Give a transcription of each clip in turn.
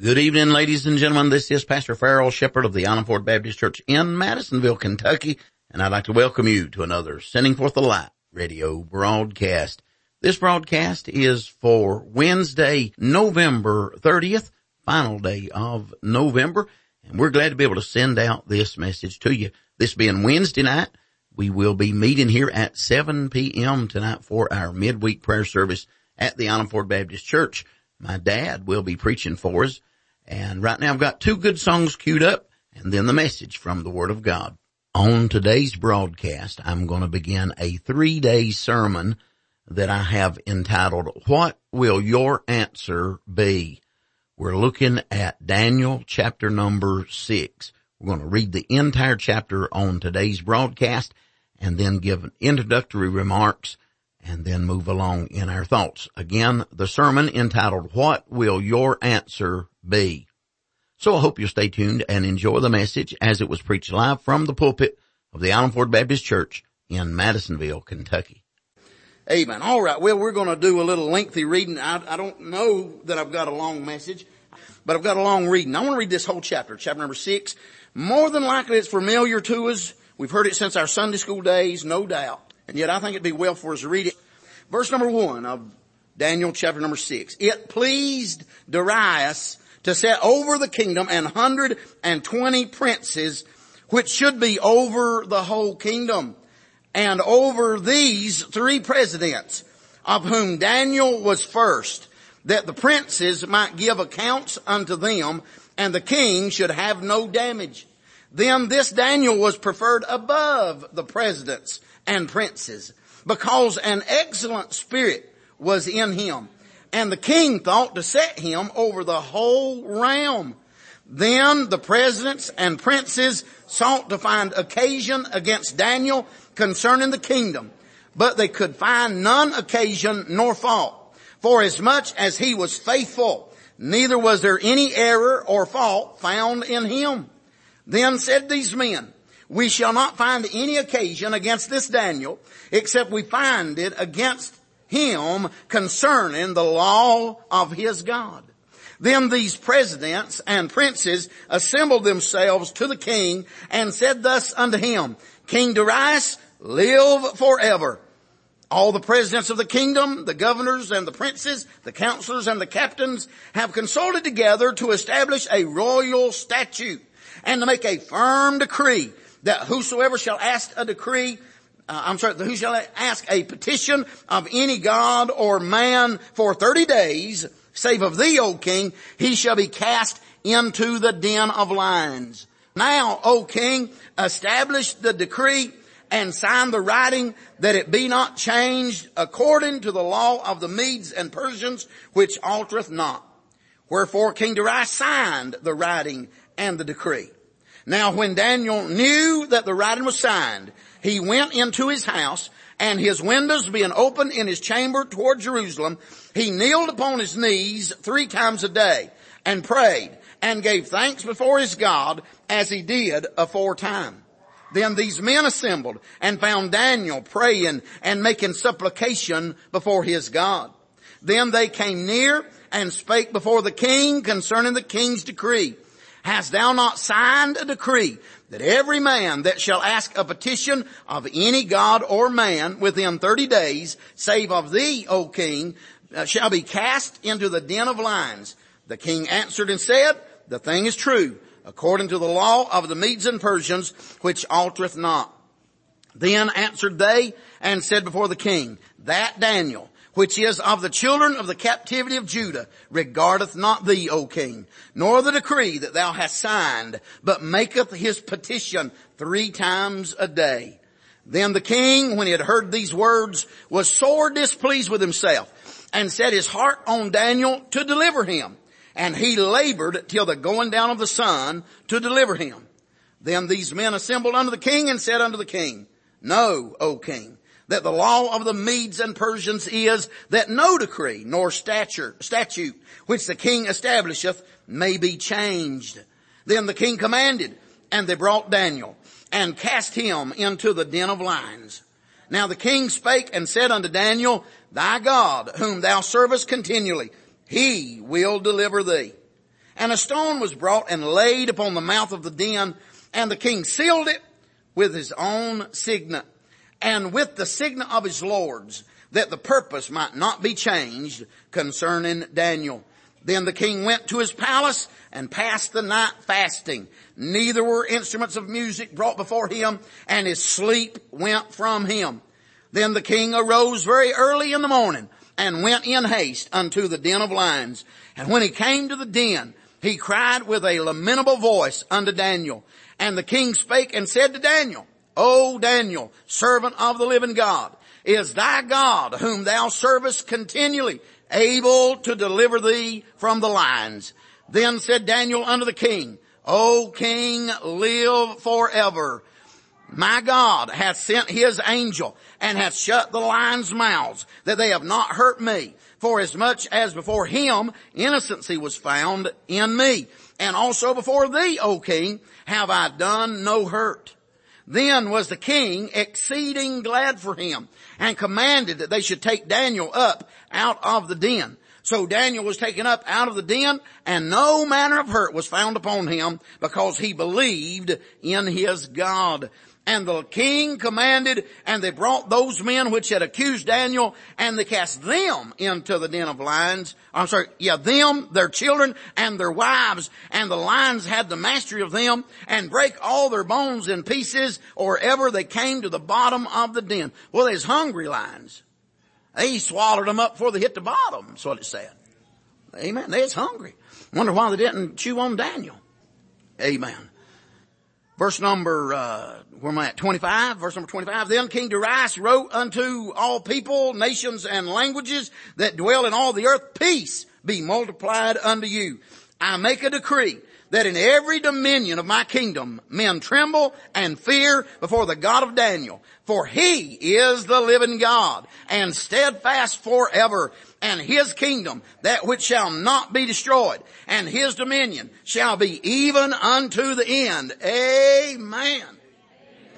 Good evening, ladies and gentlemen. This is Pastor Farrell Shepherd of the Island Ford Baptist Church in Madisonville, Kentucky, and I'd like to welcome you to another Sending Forth the Light radio broadcast. This broadcast is for Wednesday, November 30th, final day of November, and we're glad to be able to send out this message to you. This being Wednesday night, we will be meeting here at 7 p.m. tonight for our midweek prayer service at the Island Ford Baptist Church. My dad will be preaching for us and right now I've got two good songs queued up and then the message from the Word of God. On today's broadcast, I'm going to begin a three day sermon that I have entitled, What Will Your Answer Be? We're looking at Daniel chapter number six. We're going to read the entire chapter on today's broadcast and then give introductory remarks and then move along in our thoughts. Again, the sermon entitled, What Will Your Answer Be? So I hope you'll stay tuned and enjoy the message as it was preached live from the pulpit of the Island Ford Baptist Church in Madisonville, Kentucky. Amen. All right. Well, we're going to do a little lengthy reading. I, I don't know that I've got a long message, but I've got a long reading. I want to read this whole chapter, chapter number six. More than likely it's familiar to us. We've heard it since our Sunday school days, no doubt. And yet I think it'd be well for us to read it. Verse number one of Daniel chapter number six. It pleased Darius to set over the kingdom an hundred and twenty princes, which should be over the whole kingdom. And over these three presidents, of whom Daniel was first, that the princes might give accounts unto them, and the king should have no damage. Then this Daniel was preferred above the presidents and princes because an excellent spirit was in him. And the king thought to set him over the whole realm. Then the presidents and princes sought to find occasion against Daniel concerning the kingdom, but they could find none occasion nor fault. For as much as he was faithful, neither was there any error or fault found in him. Then said these men, we shall not find any occasion against this Daniel, except we find it against him concerning the law of his God. Then these presidents and princes assembled themselves to the king and said thus unto him, King Darius, live forever. All the presidents of the kingdom, the governors and the princes, the counselors and the captains have consulted together to establish a royal statute and to make a firm decree that whosoever shall ask a decree uh, I'm sorry, who shall ask a petition of any God or man for 30 days, save of thee, O king, he shall be cast into the den of lions. Now, O king, establish the decree and sign the writing that it be not changed according to the law of the Medes and Persians, which altereth not. Wherefore King Darius signed the writing and the decree. Now when Daniel knew that the writing was signed, he went into his house and his windows being open in his chamber toward Jerusalem, he kneeled upon his knees three times a day and prayed and gave thanks before his God as he did aforetime. Then these men assembled and found Daniel praying and making supplication before his God. Then they came near and spake before the king concerning the king's decree Hast thou not signed a decree that every man that shall ask a petition of any God or man within 30 days, save of thee, O king, uh, shall be cast into the den of lions? The king answered and said, the thing is true, according to the law of the Medes and Persians, which altereth not. Then answered they and said before the king, that Daniel, which is of the children of the captivity of Judah, regardeth not thee, O king, nor the decree that thou hast signed, but maketh his petition three times a day. Then the king, when he had heard these words, was sore displeased with himself, and set his heart on Daniel to deliver him. And he labored till the going down of the sun to deliver him. Then these men assembled unto the king and said unto the king, Know, O king, that the law of the Medes and Persians is that no decree nor stature, statute which the king establisheth may be changed. Then the king commanded and they brought Daniel and cast him into the den of lions. Now the king spake and said unto Daniel, thy God whom thou servest continually, he will deliver thee. And a stone was brought and laid upon the mouth of the den, and the king sealed it with his own signet, and with the signet of his lords, that the purpose might not be changed concerning Daniel. Then the king went to his palace and passed the night fasting. Neither were instruments of music brought before him, and his sleep went from him. Then the king arose very early in the morning and went in haste unto the den of lions. And when he came to the den, he cried with a lamentable voice unto Daniel. And the king spake and said to Daniel, O Daniel, servant of the living God, is thy God whom thou servest continually able to deliver thee from the lions? Then said Daniel unto the king, O king, live forever. My God hath sent his angel and hath shut the lions' mouths that they have not hurt me. For as much as before him innocency was found in me. And also before thee, O king, have I done no hurt. Then was the king exceeding glad for him and commanded that they should take Daniel up out of the den. So Daniel was taken up out of the den and no manner of hurt was found upon him because he believed in his God. And the king commanded, and they brought those men which had accused Daniel, and they cast them into the den of lions. I'm sorry, yeah, them, their children, and their wives, and the lions had the mastery of them, and break all their bones in pieces, or ever they came to the bottom of the den. Well, there's hungry lions. They swallowed them up before they hit the bottom, that's what it said. Amen. They was hungry. Wonder why they didn't chew on Daniel. Amen. Verse number, uh, where am I at? 25, verse number 25. Then King Darius wrote unto all people, nations, and languages that dwell in all the earth, peace be multiplied unto you. I make a decree that in every dominion of my kingdom men tremble and fear before the God of Daniel. For he is the living God and steadfast forever and his kingdom, that which shall not be destroyed, and his dominion shall be even unto the end. Amen.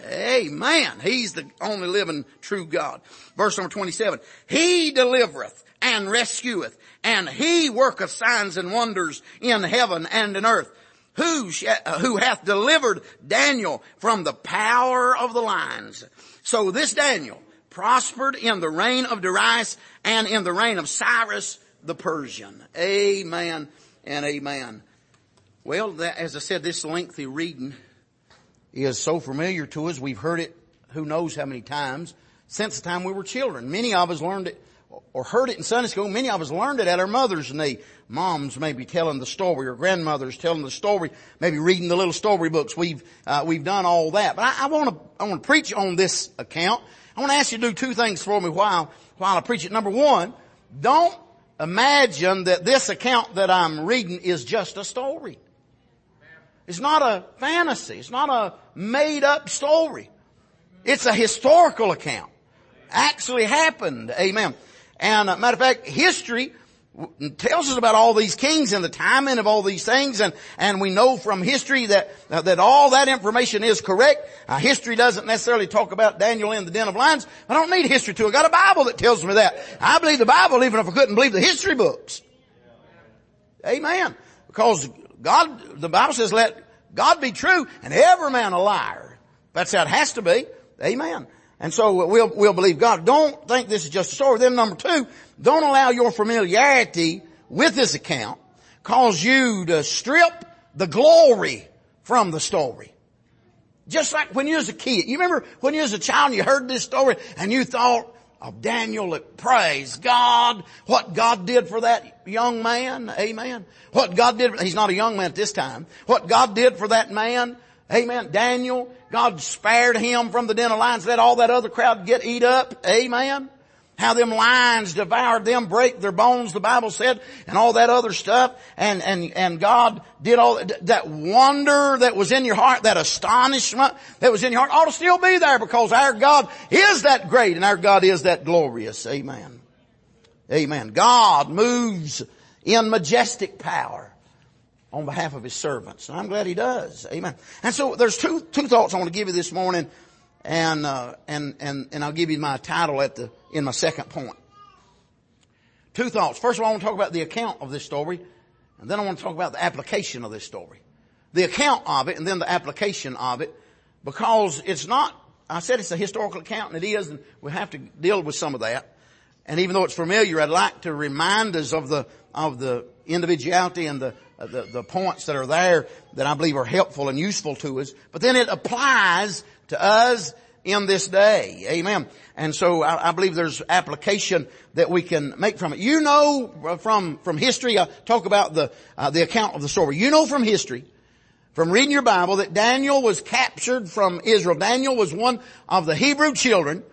Amen. He's the only living true God. Verse number 27. He delivereth and rescueth, and he worketh signs and wonders in heaven and in earth. Who, uh, who hath delivered Daniel from the power of the lions. So this Daniel prospered in the reign of Darius and in the reign of Cyrus the Persian. Amen and amen. Well, that, as I said, this lengthy reading is so familiar to us. We've heard it who knows how many times since the time we were children. Many of us learned it or heard it in Sunday school. Many of us learned it at our mother's knee. Moms maybe telling the story or grandmothers telling the story, maybe reading the little story books. We've, uh, we've done all that. But I want to, I want to preach on this account. I want to ask you to do two things for me while, while I preach it. Number one, don't imagine that this account that I'm reading is just a story. It's not a fantasy. It's not a made up story. It's a historical account. Actually happened. Amen. And uh, matter of fact, history tells us about all these kings and the timing of all these things and, and we know from history that, uh, that all that information is correct. Uh, history doesn't necessarily talk about Daniel in the den of lions. I don't need history to. I got a Bible that tells me that. I believe the Bible even if I couldn't believe the history books. Amen. Because God, the Bible says let God be true and every man a liar. That's how it has to be. Amen. And so we'll, we'll believe God. Don't think this is just a story. Then number two, don't allow your familiarity with this account cause you to strip the glory from the story. Just like when you was a kid. You remember when you was a child and you heard this story and you thought of Daniel that praise God, what God did for that young man. Amen. What God did, he's not a young man at this time. What God did for that man Amen. Daniel, God spared him from the den of lions, let all that other crowd get eat up. Amen. How them lions devoured them, break their bones, the Bible said, and all that other stuff. And, and, and God did all that wonder that was in your heart, that astonishment that was in your heart ought to still be there because our God is that great and our God is that glorious. Amen. Amen. God moves in majestic power on behalf of his servants. And I'm glad he does. Amen. And so there's two, two thoughts I want to give you this morning and, uh, and, and, and I'll give you my title at the, in my second point. Two thoughts. First of all, I want to talk about the account of this story. And then I want to talk about the application of this story. The account of it and then the application of it because it's not, I said it's a historical account and it is and we have to deal with some of that. And even though it's familiar, I'd like to remind us of the, of the individuality and the, the, the points that are there that I believe are helpful and useful to us. But then it applies to us in this day. Amen. And so I, I, believe there's application that we can make from it. You know from, from history, I talk about the, uh, the account of the story. You know from history, from reading your Bible that Daniel was captured from Israel. Daniel was one of the Hebrew children.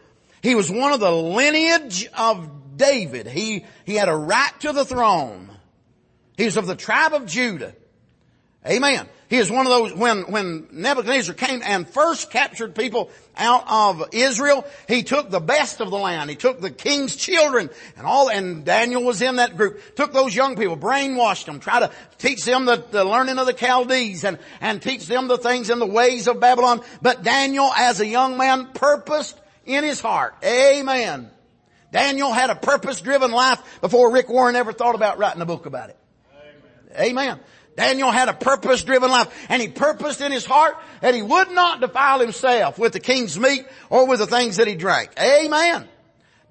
He was one of the lineage of David. He, he had a right to the throne. He was of the tribe of Judah. Amen. He is one of those, when, when Nebuchadnezzar came and first captured people out of Israel, he took the best of the land. He took the king's children and all, and Daniel was in that group. Took those young people, brainwashed them, tried to teach them the, the learning of the Chaldees and, and teach them the things and the ways of Babylon. But Daniel, as a young man, purposed in his heart. Amen. Daniel had a purpose-driven life before Rick Warren ever thought about writing a book about it. Amen. Daniel had a purpose driven life and he purposed in his heart that he would not defile himself with the king's meat or with the things that he drank. Amen.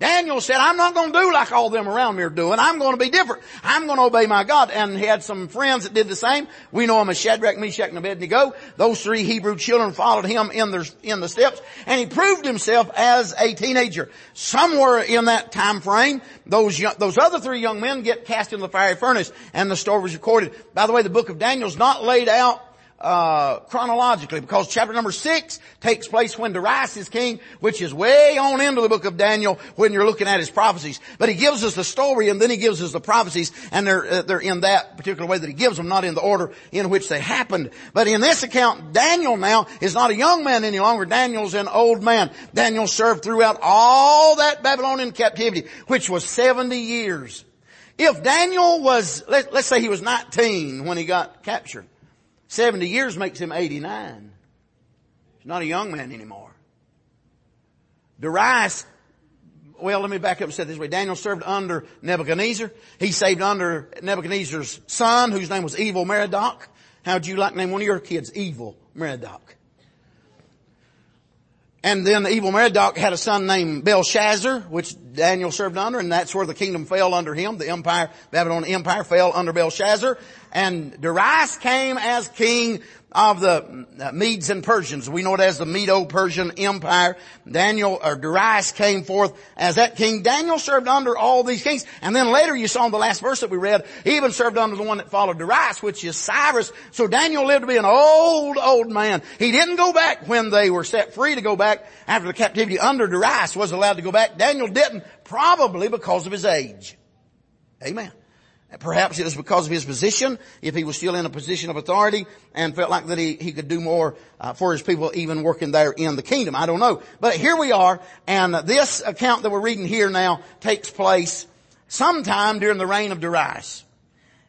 Daniel said, I'm not going to do like all them around me are doing. I'm going to be different. I'm going to obey my God. And he had some friends that did the same. We know him as Shadrach, Meshach, and Abednego. Those three Hebrew children followed him in the, in the steps. And he proved himself as a teenager. Somewhere in that time frame, those young, those other three young men get cast in the fiery furnace. And the story was recorded. By the way, the book of Daniel is not laid out uh, chronologically because chapter number six takes place when Darius is king, which is way on into the book of Daniel when you're looking at his prophecies. But he gives us the story and then he gives us the prophecies and they're, uh, they're in that particular way that he gives them, not in the order in which they happened. But in this account, Daniel now is not a young man any longer. Daniel's an old man. Daniel served throughout all that Babylonian captivity, which was 70 years. If Daniel was, let, let's say he was 19 when he got captured. 70 years makes him 89. He's not a young man anymore. Darius, well, let me back up and say this way. Daniel served under Nebuchadnezzar. He saved under Nebuchadnezzar's son, whose name was Evil Merodach. How'd you like to name one of your kids Evil Merodach? And then the evil Merodach had a son named Belshazzar, which Daniel served under, and that's where the kingdom fell under him. The empire, Babylonian empire fell under Belshazzar. And Darius came as king of the uh, Medes and Persians. We know it as the Medo-Persian Empire. Daniel, or Darius came forth as that king. Daniel served under all these kings. And then later you saw in the last verse that we read, he even served under the one that followed Darius, which is Cyrus. So Daniel lived to be an old, old man. He didn't go back when they were set free to go back after the captivity under Darius was allowed to go back. Daniel didn't, probably because of his age. Amen. Perhaps it was because of his position, if he was still in a position of authority and felt like that he, he could do more uh, for his people even working there in the kingdom. I don't know. But here we are, and this account that we're reading here now takes place sometime during the reign of Darius.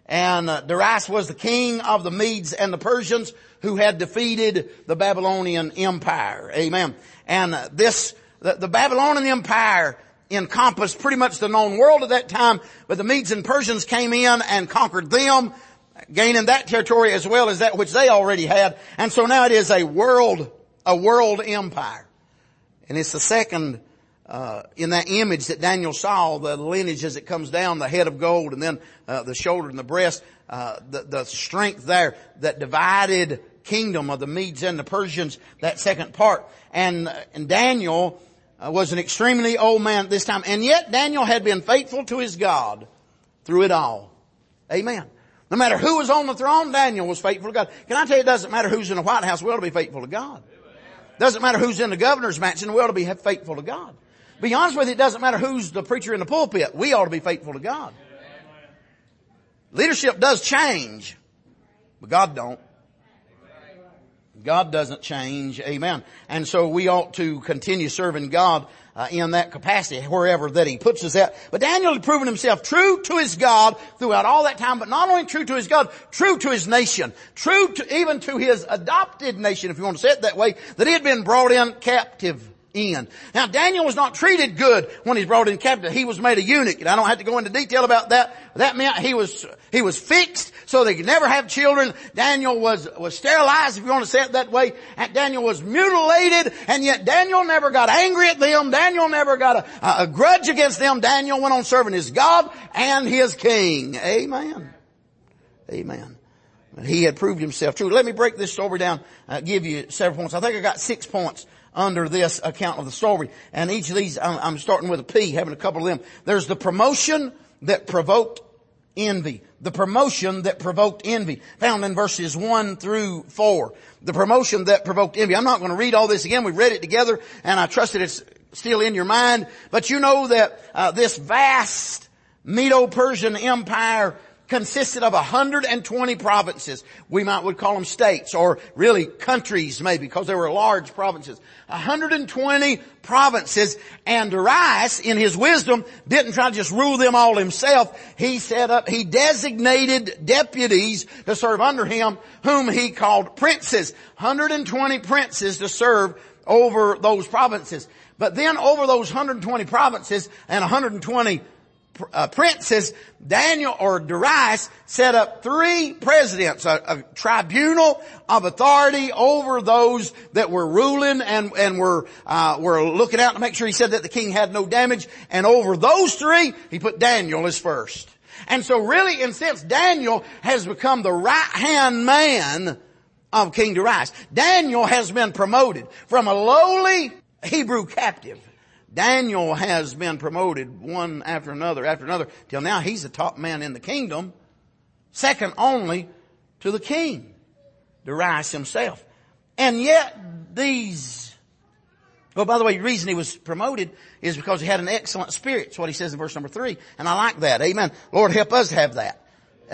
And uh, Darius was the king of the Medes and the Persians who had defeated the Babylonian Empire. Amen. And uh, this, the, the Babylonian Empire encompassed pretty much the known world at that time, but the Medes and Persians came in and conquered them, gaining that territory as well as that which they already had. And so now it is a world, a world empire. And it's the second, uh, in that image that Daniel saw, the lineage as it comes down, the head of gold and then uh, the shoulder and the breast, uh, the, the strength there that divided kingdom of the Medes and the Persians, that second part. And, and Daniel, was an extremely old man at this time. And yet Daniel had been faithful to his God through it all. Amen. No matter who was on the throne, Daniel was faithful to God. Can I tell you, it doesn't matter who's in the White House, we ought to be faithful to God. It Doesn't matter who's in the governor's mansion, we ought to be faithful to God. Be honest with you, it doesn't matter who's the preacher in the pulpit, we ought to be faithful to God. Leadership does change, but God don't. God doesn't change. Amen. And so we ought to continue serving God uh, in that capacity wherever that he puts us at. But Daniel had proven himself true to his God throughout all that time, but not only true to his God, true to his nation, true to even to his adopted nation, if you want to say it that way, that he had been brought in captive Now Daniel was not treated good when he's brought in captivity. He was made a eunuch, and I don't have to go into detail about that. That meant he was, he was fixed so they could never have children. Daniel was, was sterilized, if you want to say it that way. And Daniel was mutilated, and yet Daniel never got angry at them. Daniel never got a, a grudge against them. Daniel went on serving his God and his king. Amen. Amen. He had proved himself true. Let me break this story down, uh, give you several points. I think I got six points under this account of the story. And each of these, I'm, starting with a P, having a couple of them. There's the promotion that provoked envy. The promotion that provoked envy. Found in verses 1 through 4. The promotion that provoked envy. I'm not going to read all this again. We read it together and I trust that it's still in your mind. But you know that uh, this vast Medo-Persian empire consisted of 120 provinces. We might would call them states or really countries maybe because they were large provinces. 120 provinces and Darius in his wisdom didn't try to just rule them all himself. He set up, he designated deputies to serve under him whom he called princes. 120 princes to serve over those provinces. But then over those 120 provinces and 120 uh, Daniel or Darius set up three presidents, a, a, tribunal of authority over those that were ruling and, and were, uh, were looking out to make sure he said that the king had no damage. And over those three, he put Daniel as first. And so really, in sense, Daniel has become the right hand man of King Darius. Daniel has been promoted from a lowly Hebrew captive Daniel has been promoted one after another after another till now he's the top man in the kingdom, second only to the king, Darius himself. And yet these, well by the way, the reason he was promoted is because he had an excellent spirit. That's what he says in verse number three. And I like that. Amen. Lord help us have that.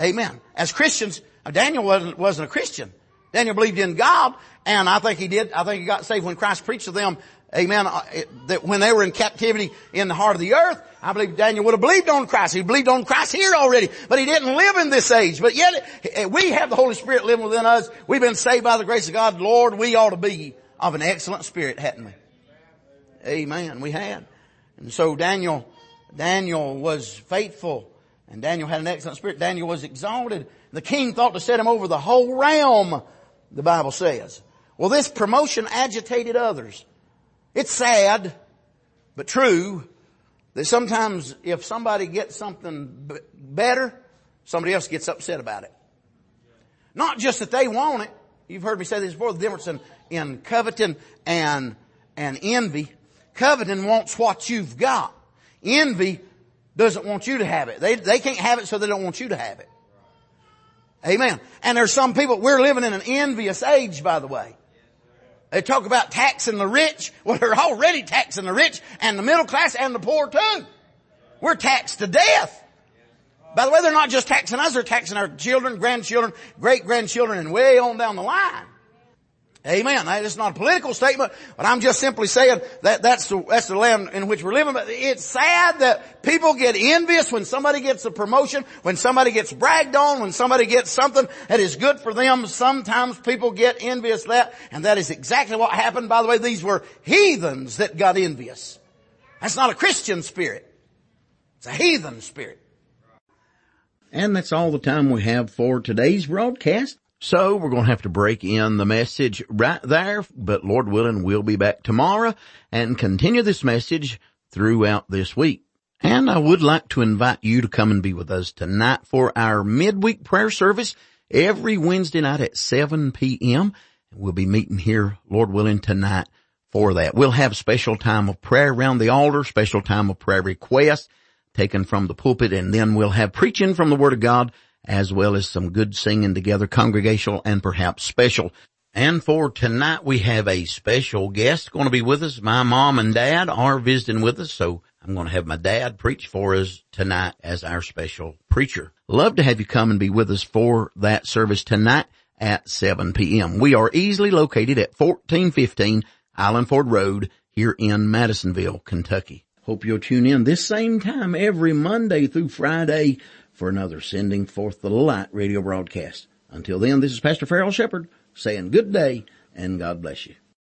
Amen. As Christians, Daniel wasn't, wasn't a Christian. Daniel believed in God, and I think he did. I think he got saved when Christ preached to them Amen. Uh, that when they were in captivity in the heart of the earth, I believe Daniel would have believed on Christ. He believed on Christ here already, but he didn't live in this age. But yet, we have the Holy Spirit living within us. We've been saved by the grace of God. Lord, we ought to be of an excellent spirit, hadn't we? Amen. We had. And so Daniel, Daniel was faithful and Daniel had an excellent spirit. Daniel was exalted. The king thought to set him over the whole realm, the Bible says. Well, this promotion agitated others. It's sad, but true, that sometimes if somebody gets something better, somebody else gets upset about it. Not just that they want it. You've heard me say this before, the difference in, in coveting and, and envy. Coveting wants what you've got. Envy doesn't want you to have it. They, they can't have it so they don't want you to have it. Amen. And there's some people, we're living in an envious age by the way. They talk about taxing the rich. Well, they're already taxing the rich and the middle class and the poor too. We're taxed to death. By the way, they're not just taxing us, they're taxing our children, grandchildren, great grandchildren, and way on down the line. Amen. It's not a political statement, but I'm just simply saying that that's the, that's the land in which we're living. But it's sad that people get envious when somebody gets a promotion, when somebody gets bragged on, when somebody gets something that is good for them. Sometimes people get envious that, and that is exactly what happened. By the way, these were heathens that got envious. That's not a Christian spirit. It's a heathen spirit. And that's all the time we have for today's broadcast. So we're going to have to break in the message right there, but Lord willing, we'll be back tomorrow and continue this message throughout this week. And I would like to invite you to come and be with us tonight for our midweek prayer service every Wednesday night at 7 p.m. We'll be meeting here, Lord willing, tonight for that. We'll have special time of prayer around the altar, special time of prayer requests taken from the pulpit, and then we'll have preaching from the Word of God as well as some good singing together, congregational and perhaps special. And for tonight we have a special guest going to be with us. My mom and dad are visiting with us, so I'm going to have my dad preach for us tonight as our special preacher. Love to have you come and be with us for that service tonight at 7 p.m. We are easily located at 1415 Island Ford Road here in Madisonville, Kentucky. Hope you'll tune in this same time every Monday through Friday for another Sending Forth the Light radio broadcast. Until then, this is Pastor Farrell Shepherd saying good day and God bless you.